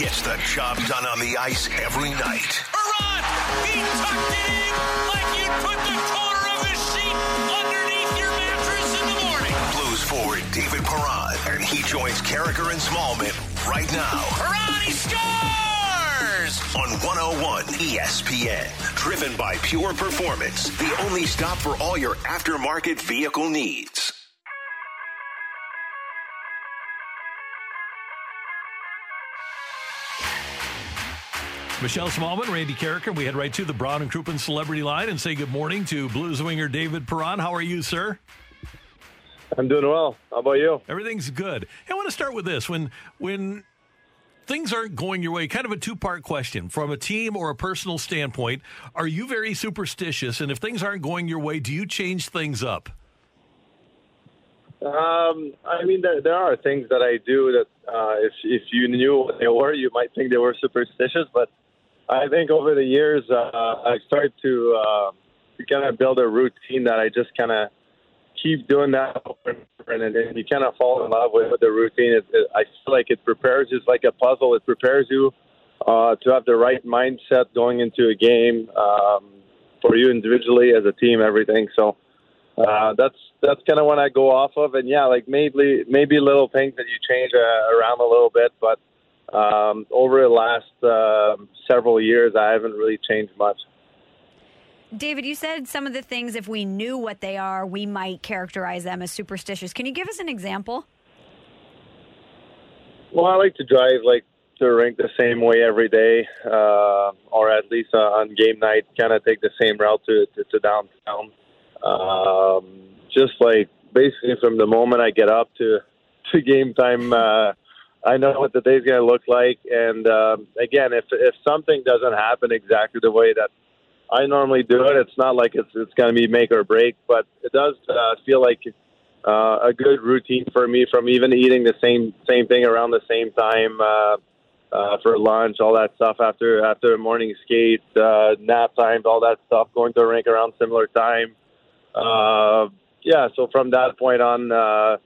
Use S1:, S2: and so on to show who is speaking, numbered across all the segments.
S1: Gets the job done on the ice every night.
S2: Perron! He tucked it in like you'd put the corner of a sheet underneath your mattress in the morning.
S1: Blues forward David Perron, and he joins Karraker and Smallman right now
S2: Perron, he scores!
S1: on 101 ESPN. Driven by Pure Performance, the only stop for all your aftermarket vehicle needs.
S3: Michelle Smallman, Randy Karraker. We head right to the Brown and Crouppen Celebrity Line and say good morning to Blues winger David Perron. How are you, sir?
S4: I'm doing well. How about you?
S3: Everything's good. Hey, I want to start with this. When when things aren't going your way, kind of a two-part question. From a team or a personal standpoint, are you very superstitious? And if things aren't going your way, do you change things up?
S4: Um, I mean, there, there are things that I do that uh, if if you knew what they were, you might think they were superstitious. But I think over the years, uh, I started to uh, to kind of build a routine that I just kind of keep doing that and and, you kind of fall in love with, with the routine. It, it, I feel like it prepares you. It's like a puzzle. It prepares you uh, to have the right mindset going into a game um, for you individually, as a team, everything. So uh, that's that's kind of when I go off of, and yeah, like maybe maybe little things that you change uh, around a little bit, but um, over the last uh, several years, I haven't really changed much.
S5: David, you said some of the things, if we knew what they are, we might characterize them as superstitious. Can you give us an example?
S4: Well, I like to drive like to the rink the same way every day, uh, or at least uh, on game night, kind of take the same route to to, to downtown. Um, just like basically from the moment I get up to to game time, uh, I know what the day's going to look like. And um, again, if if something doesn't happen exactly the way that I normally do it, it's not like it's it's going to be make or break, but it does uh, feel like uh, a good routine for me. From even eating the same same thing around the same time. Uh, uh, for lunch, all that stuff after after morning skate, uh, nap times, all that stuff, going to the rink around similar time. Uh, yeah, so from that point on, uh,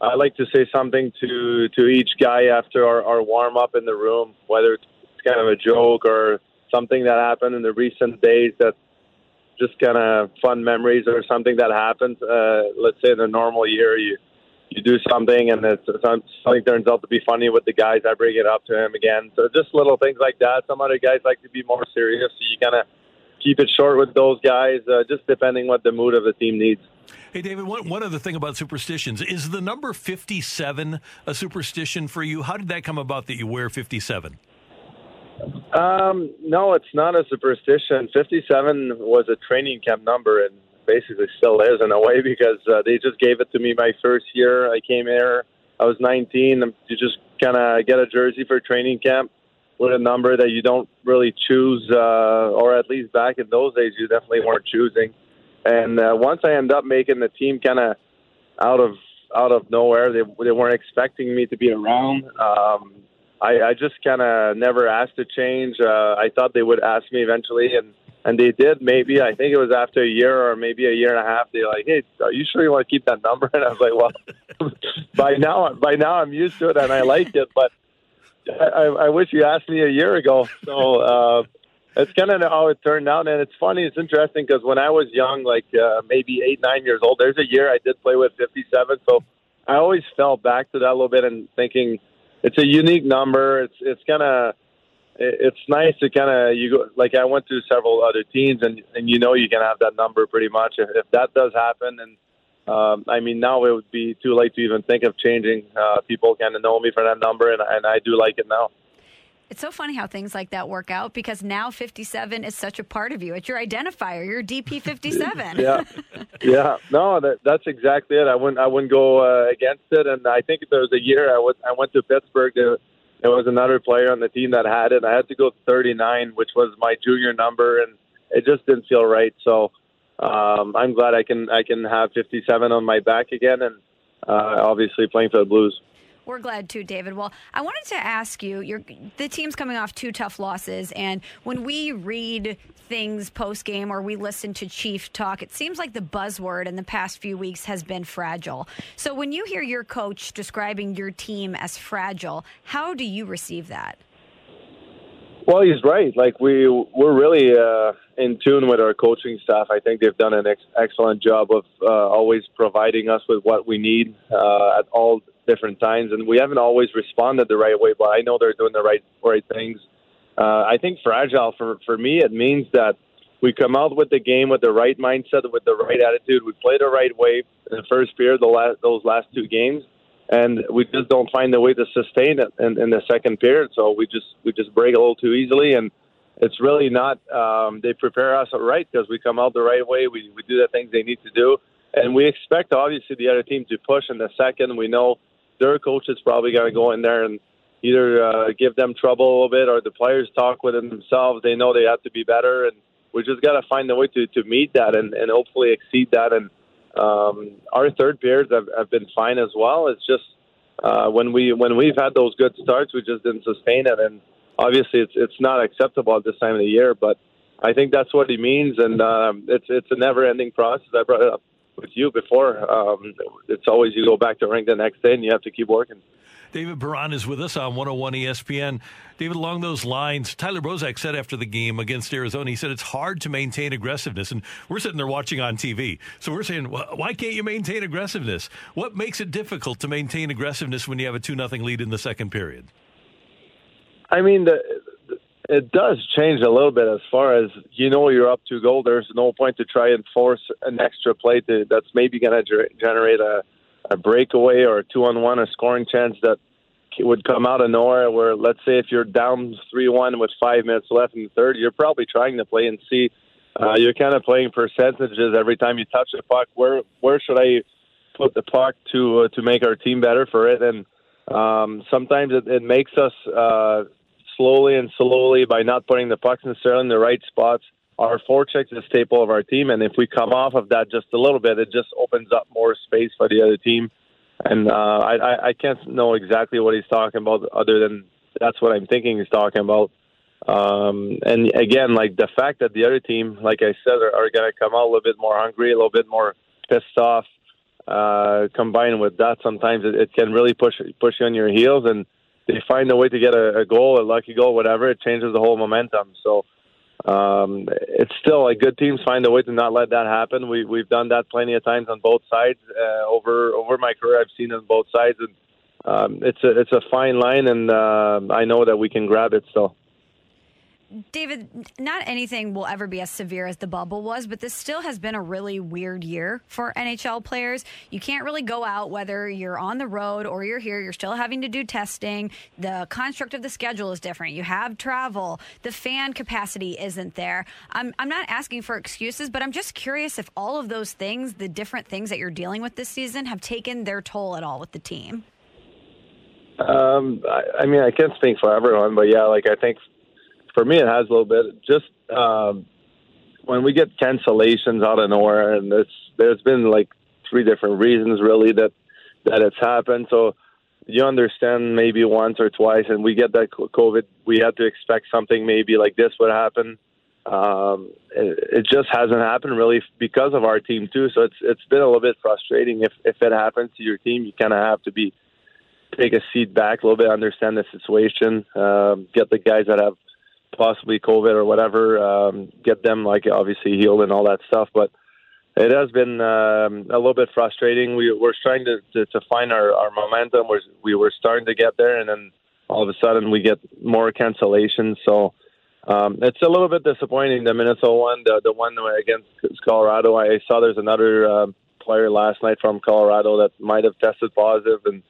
S4: I like to say something to to each guy after our, our warm up in the room, whether it's kind of a joke or something that happened in the recent days that just kind of fun memories or something that happened. Uh, let's say in a normal year, you you do something and it's, something turns out to be funny with the guys. I bring it up to him again. So just little things like that. Some other guys like to be more serious, so you kind of keep it short with those guys, uh, just depending what the mood of the team needs.
S3: Hey, David, one, one other thing about superstitions is the number 57 a superstition for you? How did that come about that you wear 57?
S4: Um, no, it's not a superstition. 57 was a training camp number and basically still is in a way because uh, they just gave it to me my first year. I came here, I was 19. You just kind of get a jersey for training camp with a number that you don't really choose, uh, or at least back in those days, you definitely weren't choosing. And uh, once I end up making the team kind of out of out of nowhere, they they weren't expecting me to be around. Um, I, I just kind of never asked to change. Uh, I thought they would ask me eventually, and and they did. Maybe I think it was after a year or maybe a year and a half. They're like, "Hey, are you sure you want to keep that number?" And I was like, "Well, by now, by now I'm used to it and I like it, but I, I wish you asked me a year ago." So uh, it's kind of how it turned out, and it's funny. It's interesting because when I was young, like uh, maybe eight, nine years old, there's a year I did play with 57. So I always fell back to that a little bit and thinking it's a unique number. It's it's kind of it's nice to kind of you go like I went to several other teams and and you know you can have that number pretty much if, if that does happen and um, I mean, now it would be too late to even think of changing. Uh, people kind of know me for that number, and, and I do like it now.
S5: It's so funny how things like that work out because now 57 is such a part of you. It's your identifier. You're DP 57.
S4: yeah, yeah. No, that, that's exactly it. I wouldn't, I wouldn't go uh, against it. And I think there was a year I was, I went to Pittsburgh. There, there was another player on the team that had it. I had to go 39, which was my junior number, and it just didn't feel right. So um, I'm glad I can, I can have 57 on my back again, and uh, obviously playing for the Blues.
S5: We're glad too, David. Well, I wanted to ask you, the team's coming off two tough losses, and when we read things post game or we listen to Chief talk, it seems like the buzzword in the past few weeks has been fragile. So when you hear your coach describing your team as fragile, how do you receive that?
S4: Well, he's right. Like we we're really uh, in tune with our coaching staff. I think they've done an ex- excellent job of uh, always providing us with what we need uh, at all different times, and we haven't always responded the right way. But I know they're doing the right right things. Uh, I think fragile for for me it means that we come out with the game with the right mindset, with the right attitude. We play the right way in the first period, the last those last two games, and we just don't find a way to sustain it in, in the second period. So we just we just break a little too easily, and it's really not. Um, they prepare us right because we come out the right way. We we do the things they need to do, and we expect obviously the other team to push in the second. We know their coach is probably going to go in there and either uh, give them trouble a little bit or the players talk within themselves. They know they have to be better, and we just got to find a way to, to meet that and, and hopefully exceed that. And um, our third periods have, have been fine as well. It's just uh, when we when we've had those good starts, we just didn't sustain it, and obviously it's it's not acceptable at this time of the year. But I think that's what he means, and um, it's it's a never-ending process. I brought it up with you before. Um, it's always you go back to rank the next day and you have to keep working.
S3: David Perron is with us on 101 ESPN. David, along those lines, Tyler Bozak said after the game against Arizona, he said it's hard to maintain aggressiveness. And we're sitting there watching on TV. So we're saying, why can't you maintain aggressiveness? What makes it difficult to maintain aggressiveness when you have a 2 nothing lead in the second period?
S4: I mean, the, it does change a little bit as far as you know you're up to goal. There's no point to try and force an extra play to, that's maybe going to generate a, a breakaway or a two on one, a scoring chance that would come out of nowhere. Where let's say if you're down three one with five minutes left in the third, you're probably trying to play and see. Uh, you're kind of playing percentages every time you touch the puck. Where where should I put the puck to uh, to make our team better for it? And um, sometimes it, it makes us uh, slowly and slowly by not putting the pucks necessarily in the right spots. Our forecheck is a staple of our team, and if we come off of that just a little bit, it just opens up more space for the other team. And uh, I, I can't know exactly what he's talking about, other than that's what I'm thinking he's talking about. Um, and again, like the fact that the other team, like I said, are, are going to come out a little bit more hungry, a little bit more pissed off. Uh, combined with that, sometimes it, it can really push push you on your heels and they find a way to get a, a goal, a lucky goal, whatever, it changes the whole momentum. So um, it's still like good teams find a way to not let that happen. We we've done that plenty of times on both sides uh, over over my career. I've seen it on both sides, and um, it's a it's a fine line, and uh, I know that we can grab it still.
S5: David, not anything will ever be as severe as the bubble was, but this still has been a really weird year for NHL players. You can't really go out whether you're on the road or you're here. You're still having to do testing. The construct of the schedule is different. You have travel. The fan capacity isn't there. I'm, I'm not asking for excuses, but I'm just curious if all of those things, the different things that you're dealing with this season, have taken their toll at all with the team.
S4: Um, I, I mean, I can't speak for everyone, but yeah, like I think for me, it has a little bit. Just um, when we get cancellations out of nowhere, and it's there's been like three different reasons really that that it's happened. So you understand maybe once or twice, and we get that COVID. We had to expect something maybe like this would happen. Um, it, it just hasn't happened really because of our team too. So it's it's been a little bit frustrating. If if it happens to your team, you kind of have to be take a seat back a little bit, understand the situation, um, get the guys that have possibly COVID or whatever, um, get them like obviously healed and all that stuff. But it has been um, a little bit frustrating. We we're trying to, to, to find our, our momentum. We're, we were starting to get there, and then all of a sudden we get more cancellations. So um, it's a little bit disappointing. The Minnesota one, the the one against Colorado, I saw there's another uh, player last night from Colorado that might have tested positive, and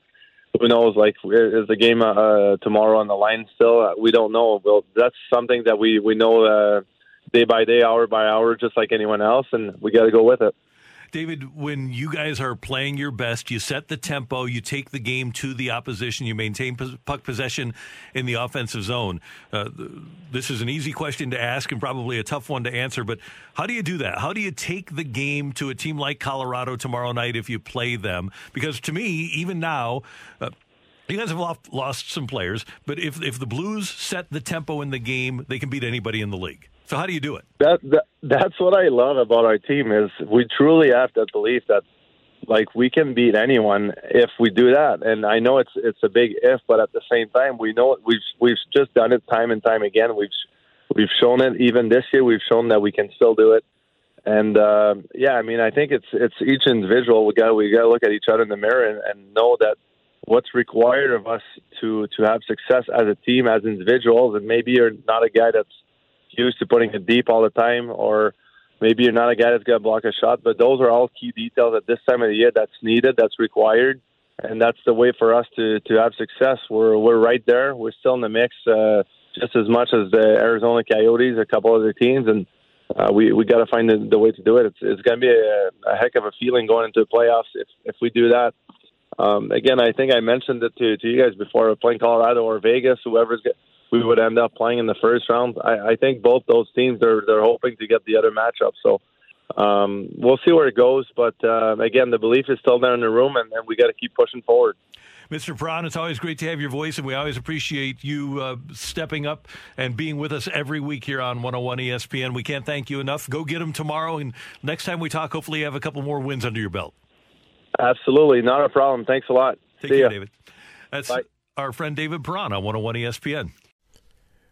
S4: who knows? Like, is the game uh, tomorrow on the line still? Uh, we don't know. Well, that's something that we we know uh, day by day, hour by hour, just like anyone else, and we got to go with it.
S3: David, when you guys are playing your best, you set the tempo, you take the game to the opposition, you maintain puck possession in the offensive zone. Uh, this is an easy question to ask and probably a tough one to answer, but how do you do that? How do you take the game to a team like Colorado tomorrow night if you play them? Because to me, even now, uh, you guys have lost, lost some players, but if if the Blues set the tempo in the game, they can beat anybody in the league. So how do you do it?
S4: That, that that's what I love about our team is we truly have that belief that like we can beat anyone if we do that. And I know it's it's a big if, but at the same time we know we've we've just done it time and time again. We've we've shown it even this year. We've shown that we can still do it. And uh, yeah, I mean, I think it's it's each individual. We got we got to look at each other in the mirror and, and know that what's required of us to to have success as a team, as individuals. And maybe you're not a guy that's used to putting it deep all the time, or maybe you're not a guy that's going to block a shot. But those are all key details at this time of the year that's needed, that's required, and that's the way for us to to have success. We're we're right there. We're still in the mix, uh, just as much as the Arizona Coyotes, a couple other teams, and. Uh, we we got to find the, the way to do it. It's it's going to be a, a heck of a feeling going into the playoffs if if we do that. Um, again, I think I mentioned it to, to you guys before. Playing Colorado or Vegas, whoever's we would end up playing in the first round. I, I think both those teams they're they're hoping to get the other matchup. So um, we'll see where it goes. But uh, again, the belief is still there in the room, and, and we got to keep pushing forward.
S3: Mr. Perron, it's always great to have your voice, and we always appreciate you uh, stepping up and being with us every week here on 101 ESPN. We can't thank you enough. Go get them tomorrow, and next time we talk, hopefully you have a couple more wins under your belt.
S4: Absolutely, not a problem. Thanks a lot.
S3: Take See care, ya. David. That's Bye. our friend David Perron on 101 ESPN.